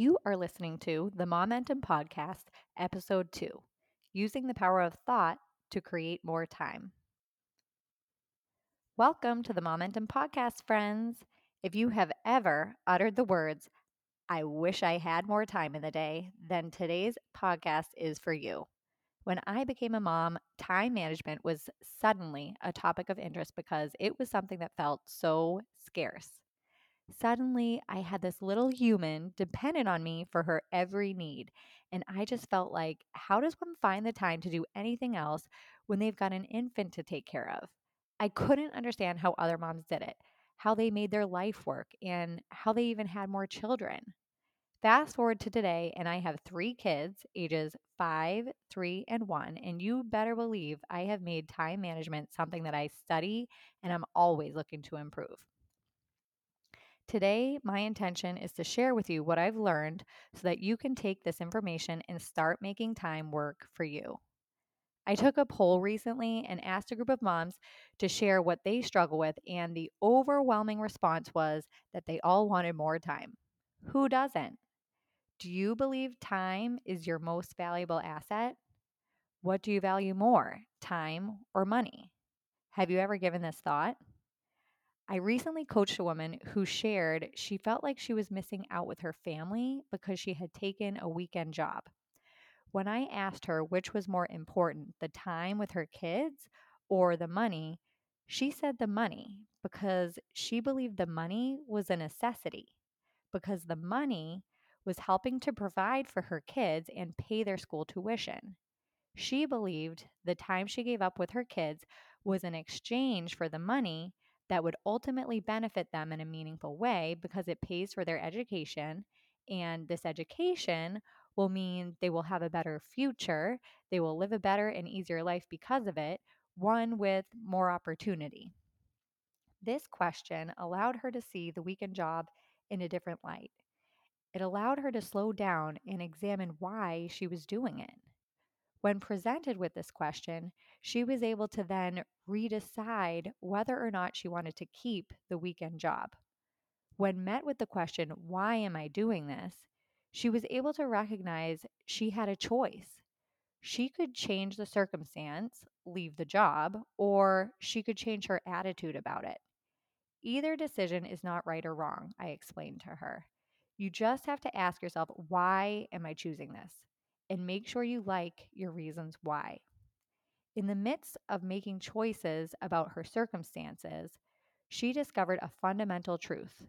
You are listening to the Momentum Podcast, Episode 2 Using the Power of Thought to Create More Time. Welcome to the Momentum Podcast, friends. If you have ever uttered the words, I wish I had more time in the day, then today's podcast is for you. When I became a mom, time management was suddenly a topic of interest because it was something that felt so scarce. Suddenly, I had this little human dependent on me for her every need. And I just felt like, how does one find the time to do anything else when they've got an infant to take care of? I couldn't understand how other moms did it, how they made their life work, and how they even had more children. Fast forward to today, and I have three kids, ages five, three, and one. And you better believe I have made time management something that I study and I'm always looking to improve. Today, my intention is to share with you what I've learned so that you can take this information and start making time work for you. I took a poll recently and asked a group of moms to share what they struggle with, and the overwhelming response was that they all wanted more time. Who doesn't? Do you believe time is your most valuable asset? What do you value more, time or money? Have you ever given this thought? I recently coached a woman who shared she felt like she was missing out with her family because she had taken a weekend job. When I asked her which was more important, the time with her kids or the money, she said the money because she believed the money was a necessity, because the money was helping to provide for her kids and pay their school tuition. She believed the time she gave up with her kids was in exchange for the money that would ultimately benefit them in a meaningful way because it pays for their education. And this education will mean they will have a better future. They will live a better and easier life because of it, one with more opportunity. This question allowed her to see the weekend job in a different light. It allowed her to slow down and examine why she was doing it. When presented with this question, she was able to then redecide whether or not she wanted to keep the weekend job. When met with the question, Why am I doing this? she was able to recognize she had a choice. She could change the circumstance, leave the job, or she could change her attitude about it. Either decision is not right or wrong, I explained to her. You just have to ask yourself, Why am I choosing this? And make sure you like your reasons why. In the midst of making choices about her circumstances, she discovered a fundamental truth.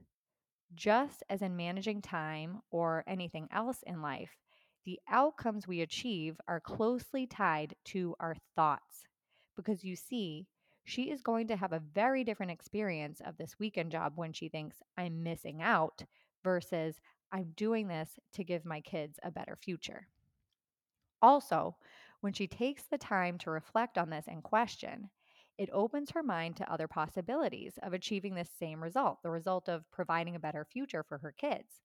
Just as in managing time or anything else in life, the outcomes we achieve are closely tied to our thoughts. Because you see, she is going to have a very different experience of this weekend job when she thinks, I'm missing out, versus I'm doing this to give my kids a better future. Also, when she takes the time to reflect on this and question, it opens her mind to other possibilities of achieving this same result, the result of providing a better future for her kids.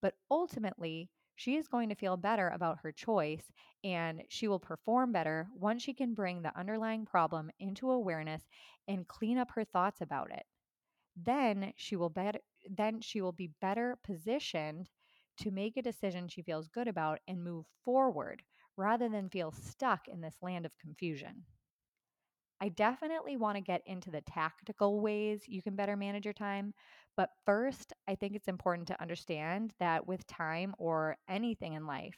But ultimately, she is going to feel better about her choice and she will perform better once she can bring the underlying problem into awareness and clean up her thoughts about it. Then she will then she will be better positioned to make a decision she feels good about and move forward rather than feel stuck in this land of confusion. I definitely want to get into the tactical ways you can better manage your time. But first, I think it's important to understand that with time or anything in life,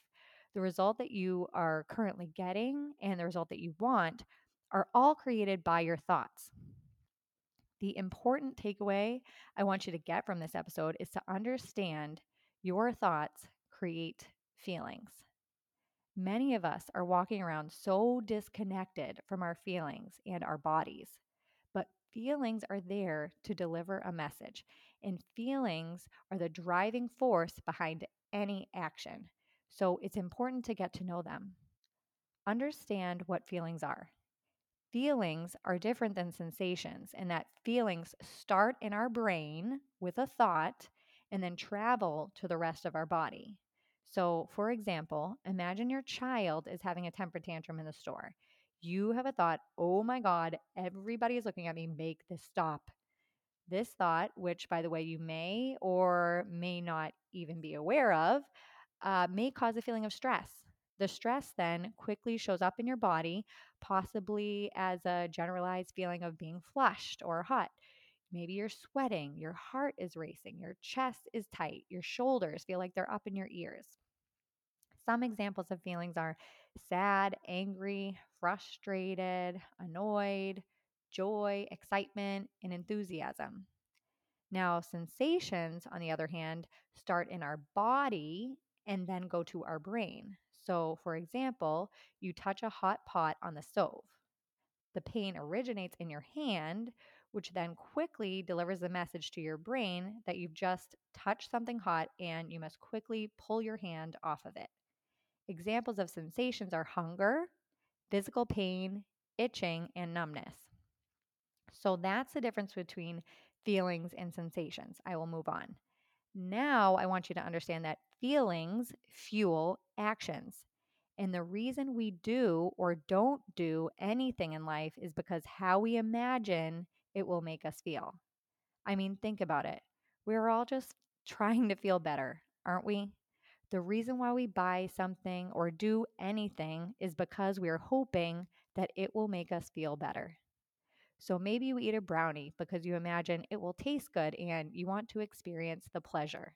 the result that you are currently getting and the result that you want are all created by your thoughts. The important takeaway I want you to get from this episode is to understand your thoughts create feelings. Many of us are walking around so disconnected from our feelings and our bodies. But feelings are there to deliver a message, and feelings are the driving force behind any action. So it's important to get to know them. Understand what feelings are. Feelings are different than sensations, in that feelings start in our brain with a thought and then travel to the rest of our body. So, for example, imagine your child is having a temper tantrum in the store. You have a thought, oh my God, everybody is looking at me, make this stop. This thought, which by the way, you may or may not even be aware of, uh, may cause a feeling of stress. The stress then quickly shows up in your body, possibly as a generalized feeling of being flushed or hot. Maybe you're sweating, your heart is racing, your chest is tight, your shoulders feel like they're up in your ears. Some examples of feelings are sad, angry, frustrated, annoyed, joy, excitement, and enthusiasm. Now, sensations, on the other hand, start in our body and then go to our brain. So, for example, you touch a hot pot on the stove. The pain originates in your hand, which then quickly delivers the message to your brain that you've just touched something hot and you must quickly pull your hand off of it. Examples of sensations are hunger, physical pain, itching, and numbness. So that's the difference between feelings and sensations. I will move on. Now, I want you to understand that feelings fuel actions. And the reason we do or don't do anything in life is because how we imagine it will make us feel. I mean, think about it. We're all just trying to feel better, aren't we? The reason why we buy something or do anything is because we are hoping that it will make us feel better. So maybe you eat a brownie because you imagine it will taste good and you want to experience the pleasure.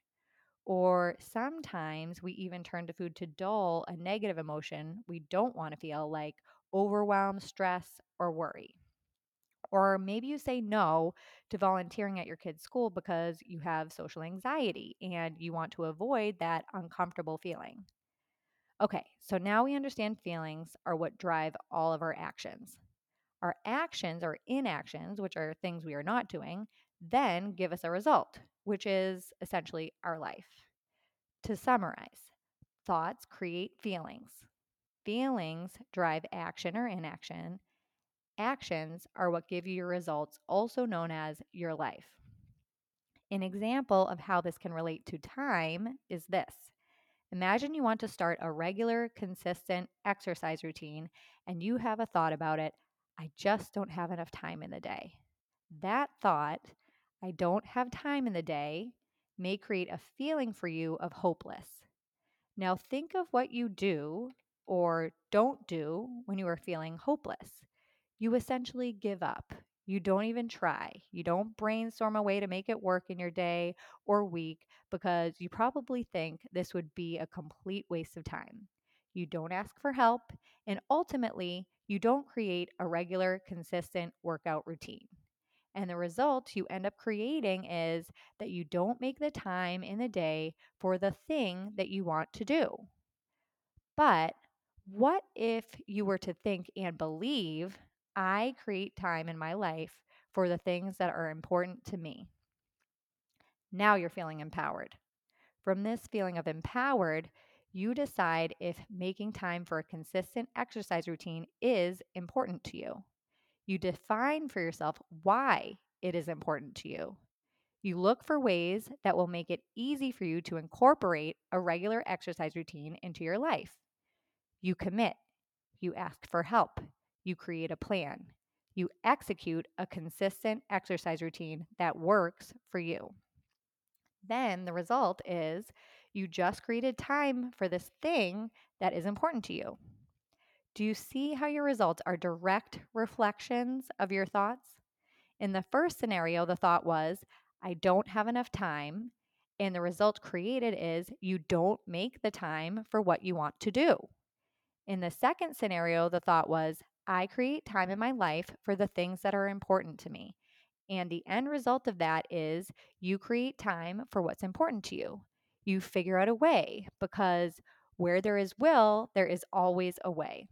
Or sometimes we even turn to food to dull a negative emotion we don't want to feel, like overwhelm, stress, or worry. Or maybe you say no to volunteering at your kid's school because you have social anxiety and you want to avoid that uncomfortable feeling. Okay, so now we understand feelings are what drive all of our actions. Our actions or inactions, which are things we are not doing, then give us a result, which is essentially our life. To summarize, thoughts create feelings. Feelings drive action or inaction. Actions are what give you your results, also known as your life. An example of how this can relate to time is this Imagine you want to start a regular, consistent exercise routine and you have a thought about it I just don't have enough time in the day. That thought, I don't have time in the day, may create a feeling for you of hopeless. Now, think of what you do or don't do when you are feeling hopeless. You essentially give up. You don't even try. You don't brainstorm a way to make it work in your day or week because you probably think this would be a complete waste of time. You don't ask for help, and ultimately, you don't create a regular, consistent workout routine. And the result you end up creating is that you don't make the time in the day for the thing that you want to do. But what if you were to think and believe, I create time in my life for the things that are important to me? Now you're feeling empowered. From this feeling of empowered, you decide if making time for a consistent exercise routine is important to you. You define for yourself why it is important to you. You look for ways that will make it easy for you to incorporate a regular exercise routine into your life. You commit. You ask for help. You create a plan. You execute a consistent exercise routine that works for you. Then the result is you just created time for this thing that is important to you. Do you see how your results are direct reflections of your thoughts? In the first scenario, the thought was, I don't have enough time. And the result created is you don't make the time for what you want to do. In the second scenario, the thought was, I create time in my life for the things that are important to me. And the end result of that is you create time for what's important to you. You figure out a way because where there is will, there is always a way.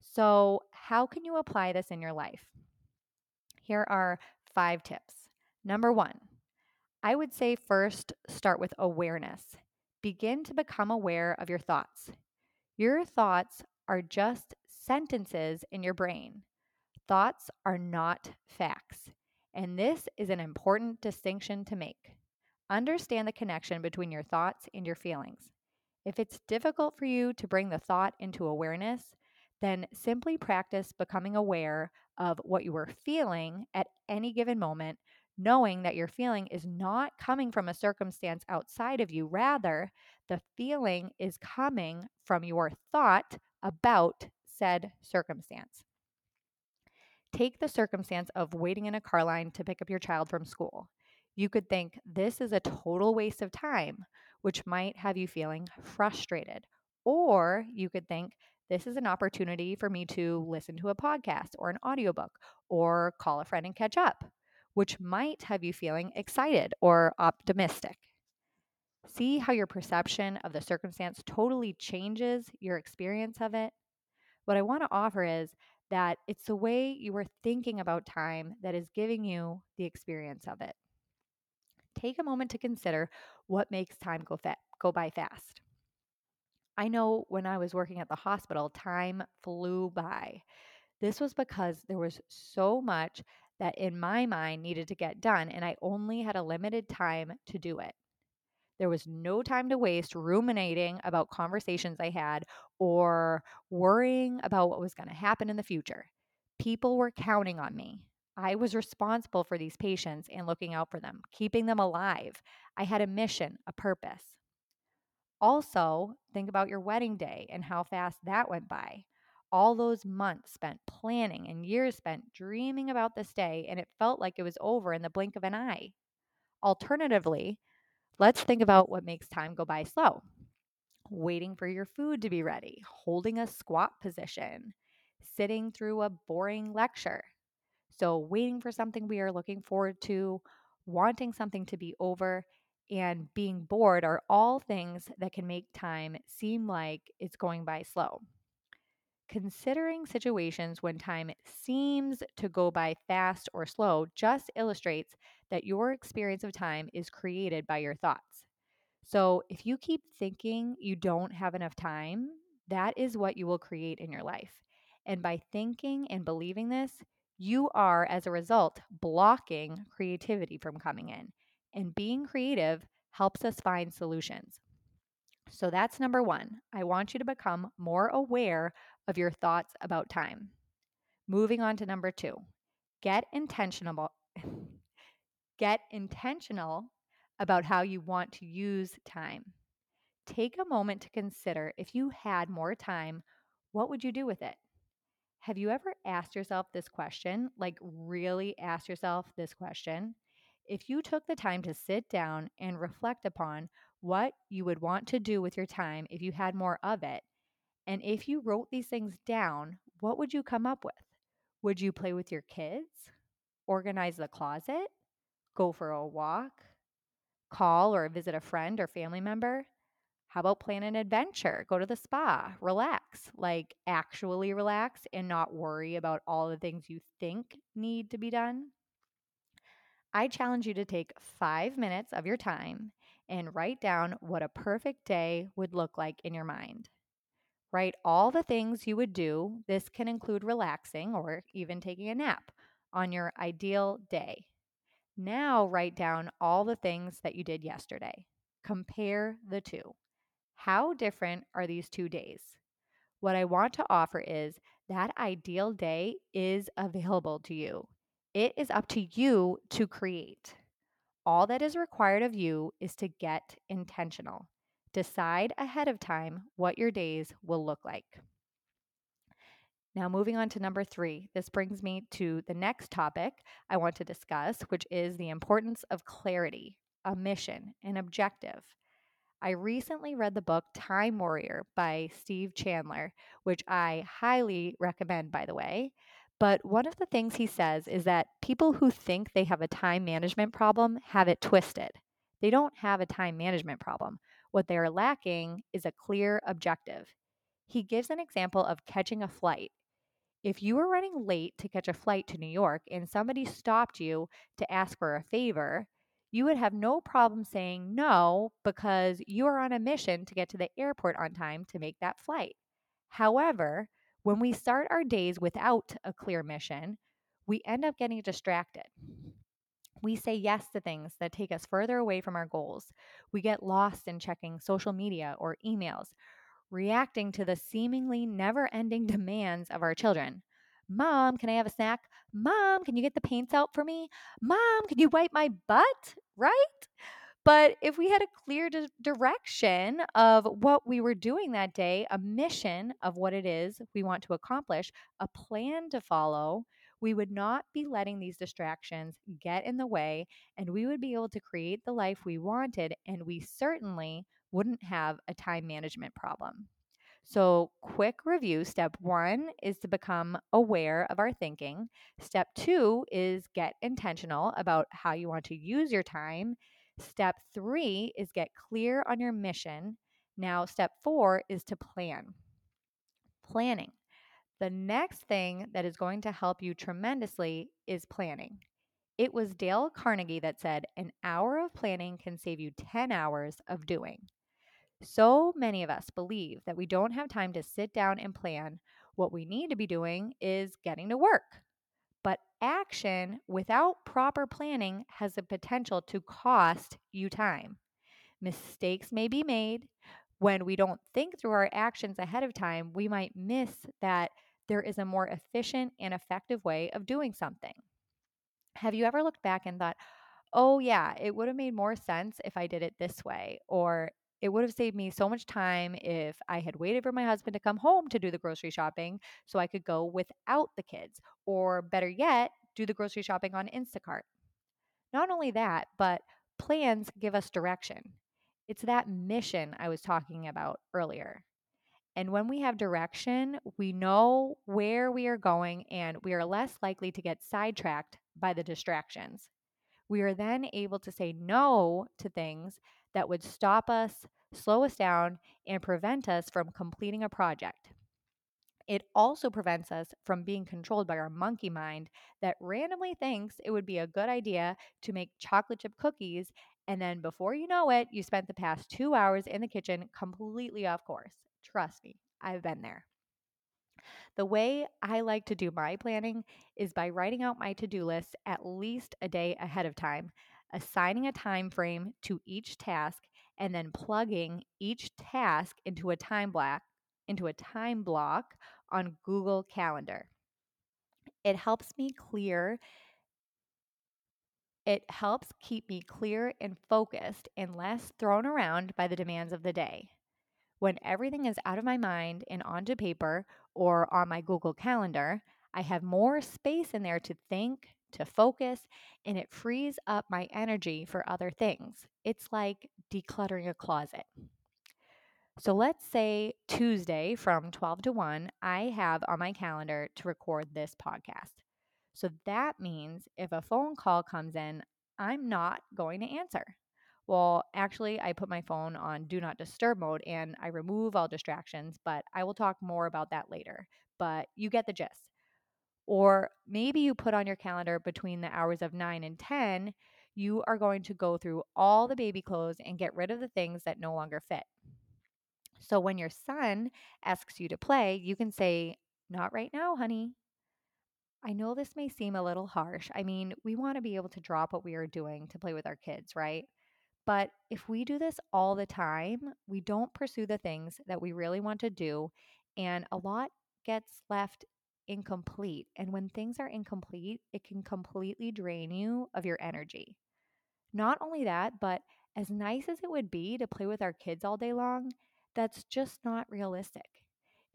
So, how can you apply this in your life? Here are five tips. Number one, I would say first start with awareness. Begin to become aware of your thoughts. Your thoughts are just sentences in your brain. Thoughts are not facts. And this is an important distinction to make. Understand the connection between your thoughts and your feelings. If it's difficult for you to bring the thought into awareness, then simply practice becoming aware of what you are feeling at any given moment, knowing that your feeling is not coming from a circumstance outside of you. Rather, the feeling is coming from your thought about said circumstance. Take the circumstance of waiting in a car line to pick up your child from school. You could think this is a total waste of time, which might have you feeling frustrated. Or you could think this is an opportunity for me to listen to a podcast or an audiobook or call a friend and catch up, which might have you feeling excited or optimistic. See how your perception of the circumstance totally changes your experience of it? What I want to offer is that it's the way you are thinking about time that is giving you the experience of it. Take a moment to consider what makes time go, fa- go by fast. I know when I was working at the hospital, time flew by. This was because there was so much that in my mind needed to get done, and I only had a limited time to do it. There was no time to waste ruminating about conversations I had or worrying about what was going to happen in the future. People were counting on me. I was responsible for these patients and looking out for them, keeping them alive. I had a mission, a purpose. Also, think about your wedding day and how fast that went by. All those months spent planning and years spent dreaming about this day, and it felt like it was over in the blink of an eye. Alternatively, let's think about what makes time go by slow. Waiting for your food to be ready, holding a squat position, sitting through a boring lecture. So, waiting for something we are looking forward to, wanting something to be over, and being bored are all things that can make time seem like it's going by slow. Considering situations when time seems to go by fast or slow just illustrates that your experience of time is created by your thoughts. So, if you keep thinking you don't have enough time, that is what you will create in your life. And by thinking and believing this, you are, as a result, blocking creativity from coming in. And being creative helps us find solutions. So that's number one. I want you to become more aware of your thoughts about time. Moving on to number two, get intentional. get intentional about how you want to use time. Take a moment to consider if you had more time, what would you do with it? Have you ever asked yourself this question? Like, really ask yourself this question? If you took the time to sit down and reflect upon what you would want to do with your time if you had more of it, and if you wrote these things down, what would you come up with? Would you play with your kids? Organize the closet? Go for a walk? Call or visit a friend or family member? How about plan an adventure? Go to the spa, relax, like actually relax and not worry about all the things you think need to be done. I challenge you to take five minutes of your time and write down what a perfect day would look like in your mind. Write all the things you would do. This can include relaxing or even taking a nap on your ideal day. Now write down all the things that you did yesterday. Compare the two. How different are these two days? What I want to offer is that ideal day is available to you. It is up to you to create. All that is required of you is to get intentional. Decide ahead of time what your days will look like. Now, moving on to number three, this brings me to the next topic I want to discuss, which is the importance of clarity, a mission, an objective. I recently read the book Time Warrior by Steve Chandler, which I highly recommend, by the way. But one of the things he says is that people who think they have a time management problem have it twisted. They don't have a time management problem. What they are lacking is a clear objective. He gives an example of catching a flight. If you were running late to catch a flight to New York and somebody stopped you to ask for a favor, you would have no problem saying no because you are on a mission to get to the airport on time to make that flight. However, when we start our days without a clear mission, we end up getting distracted. We say yes to things that take us further away from our goals. We get lost in checking social media or emails, reacting to the seemingly never ending demands of our children. Mom, can I have a snack? Mom, can you get the paints out for me? Mom, can you wipe my butt? Right? But if we had a clear di- direction of what we were doing that day, a mission of what it is we want to accomplish, a plan to follow, we would not be letting these distractions get in the way and we would be able to create the life we wanted. And we certainly wouldn't have a time management problem. So, quick review step one is to become aware of our thinking. Step two is get intentional about how you want to use your time. Step three is get clear on your mission. Now, step four is to plan. Planning. The next thing that is going to help you tremendously is planning. It was Dale Carnegie that said, An hour of planning can save you 10 hours of doing. So many of us believe that we don't have time to sit down and plan. What we need to be doing is getting to work. Action without proper planning has the potential to cost you time. Mistakes may be made. When we don't think through our actions ahead of time, we might miss that there is a more efficient and effective way of doing something. Have you ever looked back and thought, oh, yeah, it would have made more sense if I did it this way? Or it would have saved me so much time if I had waited for my husband to come home to do the grocery shopping so I could go without the kids. Or better yet, do the grocery shopping on Instacart. Not only that, but plans give us direction. It's that mission I was talking about earlier. And when we have direction, we know where we are going and we are less likely to get sidetracked by the distractions. We are then able to say no to things that would stop us, slow us down, and prevent us from completing a project. It also prevents us from being controlled by our monkey mind that randomly thinks it would be a good idea to make chocolate chip cookies. And then before you know it, you spent the past two hours in the kitchen completely off course. Trust me, I've been there. The way I like to do my planning is by writing out my to-do list at least a day ahead of time, assigning a time frame to each task, and then plugging each task into a time block into a time block on Google Calendar. It helps me clear it helps keep me clear and focused and less thrown around by the demands of the day. When everything is out of my mind and onto paper or on my Google Calendar, I have more space in there to think, to focus, and it frees up my energy for other things. It's like decluttering a closet. So let's say Tuesday from 12 to 1, I have on my calendar to record this podcast. So that means if a phone call comes in, I'm not going to answer. Well, actually, I put my phone on do not disturb mode and I remove all distractions, but I will talk more about that later. But you get the gist. Or maybe you put on your calendar between the hours of 9 and 10, you are going to go through all the baby clothes and get rid of the things that no longer fit. So when your son asks you to play, you can say, Not right now, honey. I know this may seem a little harsh. I mean, we want to be able to drop what we are doing to play with our kids, right? But if we do this all the time, we don't pursue the things that we really want to do, and a lot gets left incomplete. And when things are incomplete, it can completely drain you of your energy. Not only that, but as nice as it would be to play with our kids all day long, that's just not realistic.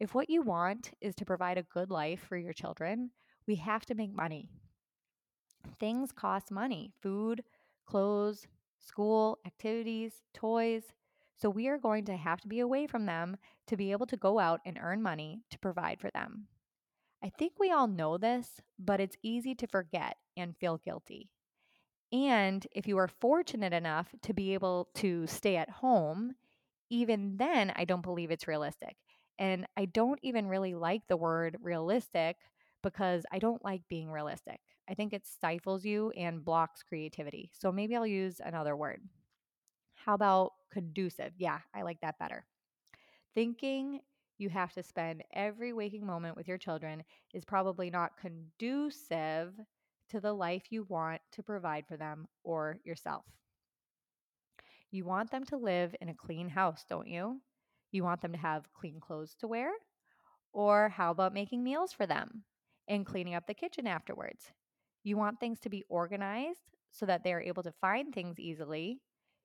If what you want is to provide a good life for your children, we have to make money. Things cost money food, clothes, school, activities, toys. So we are going to have to be away from them to be able to go out and earn money to provide for them. I think we all know this, but it's easy to forget and feel guilty. And if you are fortunate enough to be able to stay at home, even then, I don't believe it's realistic. And I don't even really like the word realistic because I don't like being realistic. I think it stifles you and blocks creativity. So maybe I'll use another word. How about conducive? Yeah, I like that better. Thinking you have to spend every waking moment with your children is probably not conducive to the life you want to provide for them or yourself. You want them to live in a clean house, don't you? You want them to have clean clothes to wear? Or how about making meals for them? and cleaning up the kitchen afterwards. You want things to be organized so that they are able to find things easily.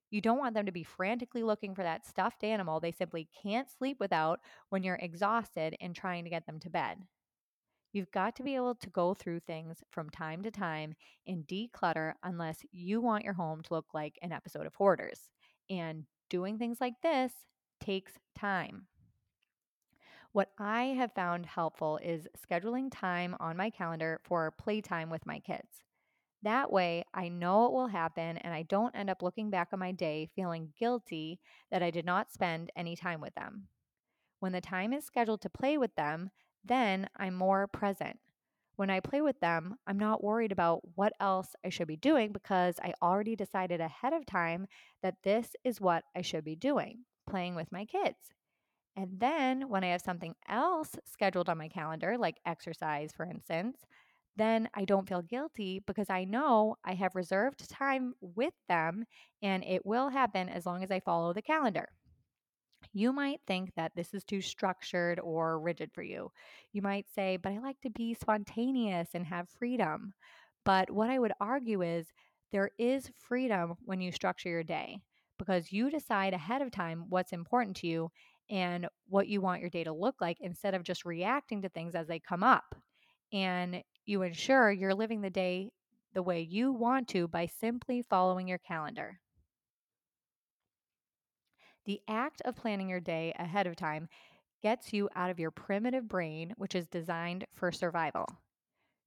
You don't want them to be frantically looking for that stuffed animal they simply can't sleep without when you're exhausted and trying to get them to bed. You've got to be able to go through things from time to time and declutter unless you want your home to look like an episode of Hoarders. And doing things like this takes time. What I have found helpful is scheduling time on my calendar for playtime with my kids. That way, I know it will happen and I don't end up looking back on my day feeling guilty that I did not spend any time with them. When the time is scheduled to play with them, then I'm more present. When I play with them, I'm not worried about what else I should be doing because I already decided ahead of time that this is what I should be doing playing with my kids. And then when I have something else scheduled on my calendar, like exercise, for instance, then I don't feel guilty because I know I have reserved time with them and it will happen as long as I follow the calendar. You might think that this is too structured or rigid for you. You might say, but I like to be spontaneous and have freedom. But what I would argue is there is freedom when you structure your day because you decide ahead of time what's important to you and what you want your day to look like instead of just reacting to things as they come up. And you ensure you're living the day the way you want to by simply following your calendar. The act of planning your day ahead of time gets you out of your primitive brain, which is designed for survival.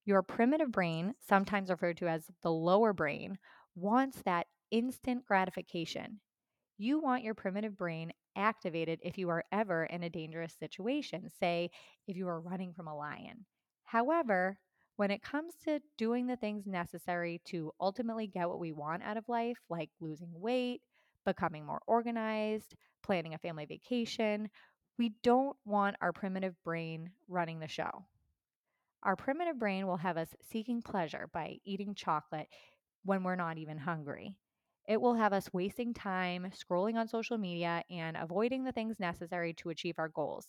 Your primitive brain, sometimes referred to as the lower brain, wants that instant gratification. You want your primitive brain activated if you are ever in a dangerous situation, say, if you are running from a lion. However, when it comes to doing the things necessary to ultimately get what we want out of life, like losing weight, becoming more organized, planning a family vacation, we don't want our primitive brain running the show. Our primitive brain will have us seeking pleasure by eating chocolate when we're not even hungry. It will have us wasting time scrolling on social media and avoiding the things necessary to achieve our goals.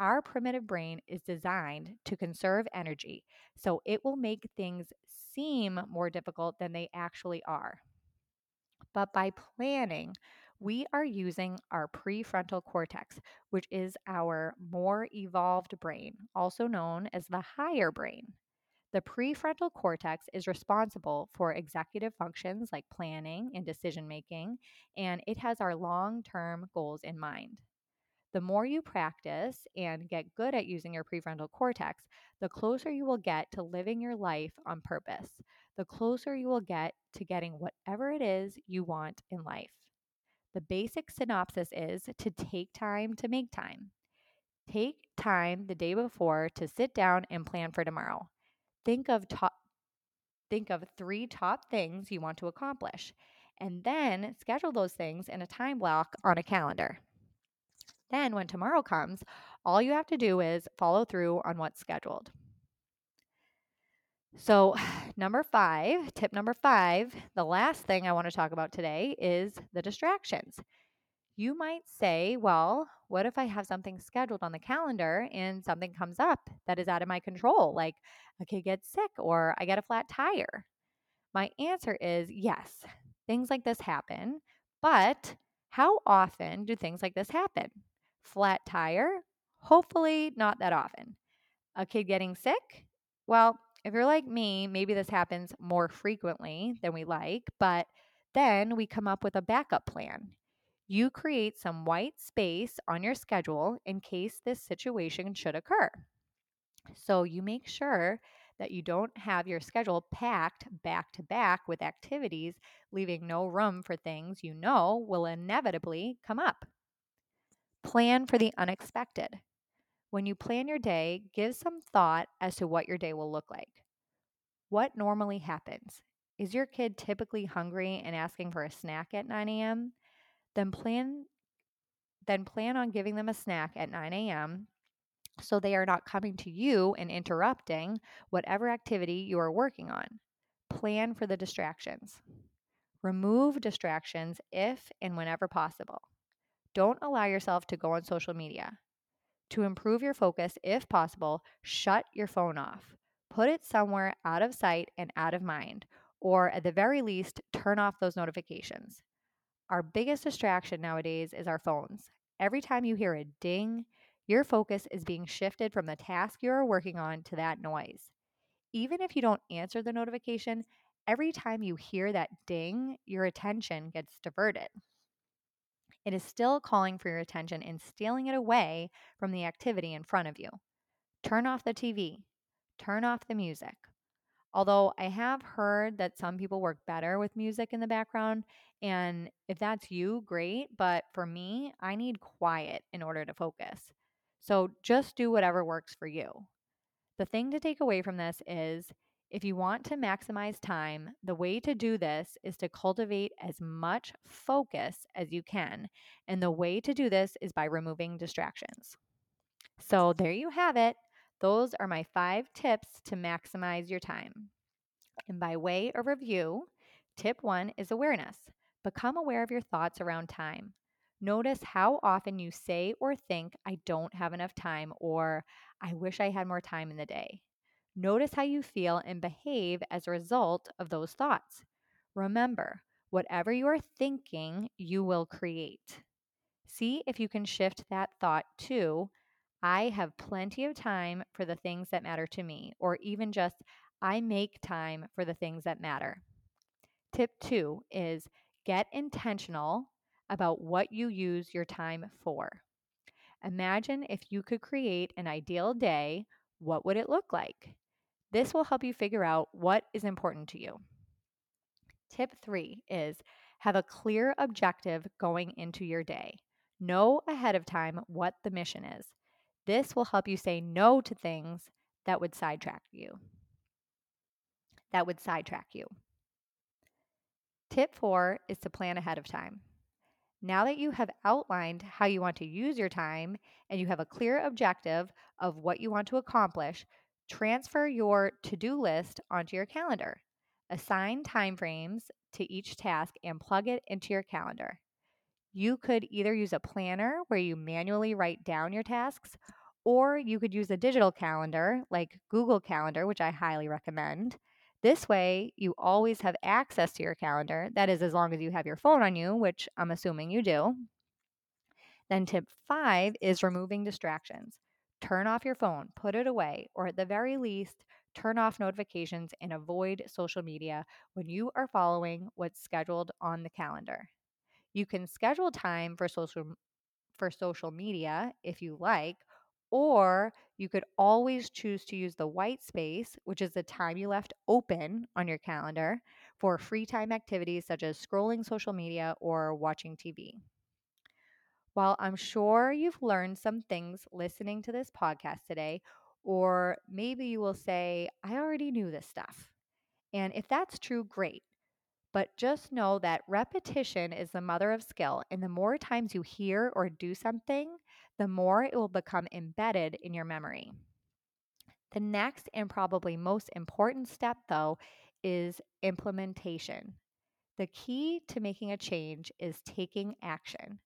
Our primitive brain is designed to conserve energy, so it will make things seem more difficult than they actually are. But by planning, we are using our prefrontal cortex, which is our more evolved brain, also known as the higher brain. The prefrontal cortex is responsible for executive functions like planning and decision making, and it has our long term goals in mind. The more you practice and get good at using your prefrontal cortex, the closer you will get to living your life on purpose, the closer you will get to getting whatever it is you want in life. The basic synopsis is to take time to make time. Take time the day before to sit down and plan for tomorrow. Think of top think of 3 top things you want to accomplish and then schedule those things in a time block on a calendar. Then when tomorrow comes, all you have to do is follow through on what's scheduled. So, number five, tip number five, the last thing I want to talk about today is the distractions. You might say, well, what if I have something scheduled on the calendar and something comes up that is out of my control, like a kid gets sick or I get a flat tire? My answer is yes, things like this happen, but how often do things like this happen? Flat tire? Hopefully, not that often. A kid getting sick? Well, if you're like me, maybe this happens more frequently than we like, but then we come up with a backup plan. You create some white space on your schedule in case this situation should occur. So you make sure that you don't have your schedule packed back to back with activities, leaving no room for things you know will inevitably come up. Plan for the unexpected. When you plan your day, give some thought as to what your day will look like. What normally happens? Is your kid typically hungry and asking for a snack at 9 a.m.? Then plan then plan on giving them a snack at 9 a.m. so they are not coming to you and interrupting whatever activity you are working on. Plan for the distractions. Remove distractions if and whenever possible. Don't allow yourself to go on social media. To improve your focus, if possible, shut your phone off. put it somewhere out of sight and out of mind, or at the very least, turn off those notifications. Our biggest distraction nowadays is our phones. Every time you hear a ding, your focus is being shifted from the task you are working on to that noise. Even if you don't answer the notification, every time you hear that ding, your attention gets diverted. It is still calling for your attention and stealing it away from the activity in front of you. Turn off the TV, turn off the music. Although I have heard that some people work better with music in the background, and if that's you, great. But for me, I need quiet in order to focus. So just do whatever works for you. The thing to take away from this is if you want to maximize time, the way to do this is to cultivate as much focus as you can. And the way to do this is by removing distractions. So there you have it. Those are my five tips to maximize your time. And by way of review, tip one is awareness. Become aware of your thoughts around time. Notice how often you say or think, I don't have enough time, or I wish I had more time in the day. Notice how you feel and behave as a result of those thoughts. Remember, whatever you are thinking, you will create. See if you can shift that thought to, I have plenty of time for the things that matter to me, or even just, I make time for the things that matter. Tip two is get intentional about what you use your time for. Imagine if you could create an ideal day, what would it look like? This will help you figure out what is important to you. Tip three is have a clear objective going into your day. Know ahead of time what the mission is. This will help you say no to things that would sidetrack you. That would sidetrack you. Tip four is to plan ahead of time. Now that you have outlined how you want to use your time and you have a clear objective of what you want to accomplish, transfer your to do list onto your calendar. Assign timeframes to each task and plug it into your calendar. You could either use a planner where you manually write down your tasks, or you could use a digital calendar like Google Calendar, which I highly recommend. This way, you always have access to your calendar. That is, as long as you have your phone on you, which I'm assuming you do. Then, tip five is removing distractions. Turn off your phone, put it away, or at the very least, turn off notifications and avoid social media when you are following what's scheduled on the calendar. You can schedule time for social for social media if you like, or you could always choose to use the white space, which is the time you left open on your calendar for free time activities such as scrolling social media or watching TV. While I'm sure you've learned some things listening to this podcast today, or maybe you will say, I already knew this stuff. And if that's true, great. But just know that repetition is the mother of skill, and the more times you hear or do something, the more it will become embedded in your memory. The next and probably most important step, though, is implementation. The key to making a change is taking action.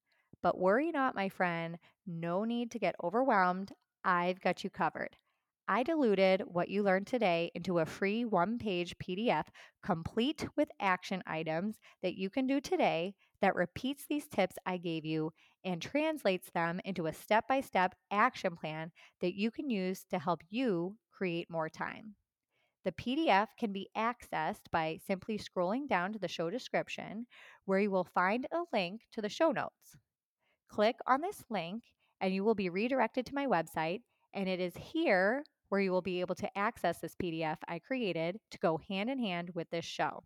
But worry not, my friend, no need to get overwhelmed. I've got you covered. I diluted what you learned today into a free one page PDF complete with action items that you can do today that repeats these tips I gave you and translates them into a step by step action plan that you can use to help you create more time. The PDF can be accessed by simply scrolling down to the show description, where you will find a link to the show notes. Click on this link, and you will be redirected to my website, and it is here where you will be able to access this PDF I created to go hand in hand with this show.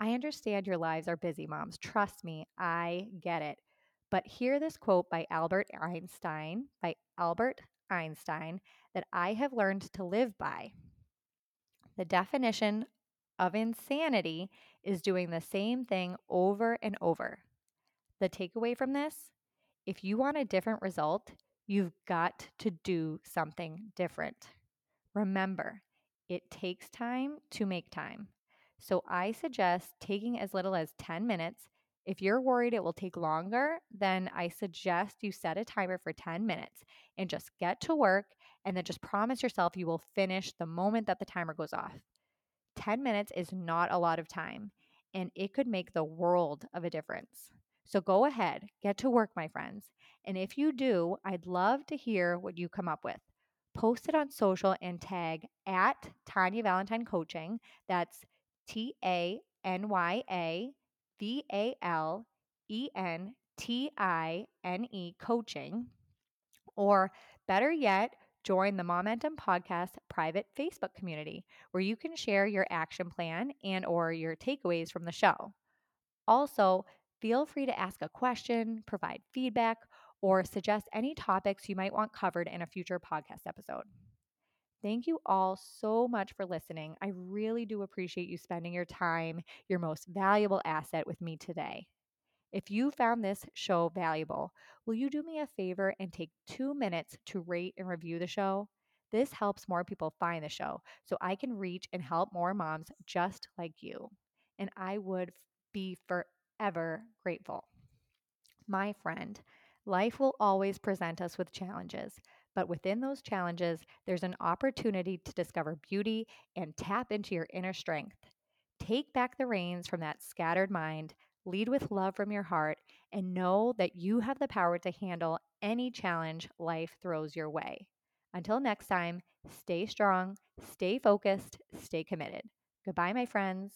I understand your lives are busy, moms. Trust me, I get it. But hear this quote by Albert Einstein, by Albert Einstein, that I have learned to live by. The definition of insanity is doing the same thing over and over. The takeaway from this if you want a different result, you've got to do something different. Remember, it takes time to make time. So I suggest taking as little as 10 minutes. If you're worried it will take longer, then I suggest you set a timer for 10 minutes and just get to work and then just promise yourself you will finish the moment that the timer goes off. 10 minutes is not a lot of time and it could make the world of a difference. So go ahead, get to work, my friends. And if you do, I'd love to hear what you come up with. Post it on social and tag at Tanya Valentine Coaching. That's T A N Y A V A L E N T I N E Coaching. Or better yet, join the Momentum Podcast private Facebook community where you can share your action plan and or your takeaways from the show. Also, feel free to ask a question, provide feedback, or suggest any topics you might want covered in a future podcast episode. Thank you all so much for listening. I really do appreciate you spending your time, your most valuable asset, with me today. If you found this show valuable, will you do me a favor and take two minutes to rate and review the show? This helps more people find the show so I can reach and help more moms just like you. And I would be forever grateful. My friend, life will always present us with challenges, but within those challenges, there's an opportunity to discover beauty and tap into your inner strength. Take back the reins from that scattered mind, lead with love from your heart, and know that you have the power to handle any challenge life throws your way. Until next time, stay strong, stay focused, stay committed. Goodbye, my friends.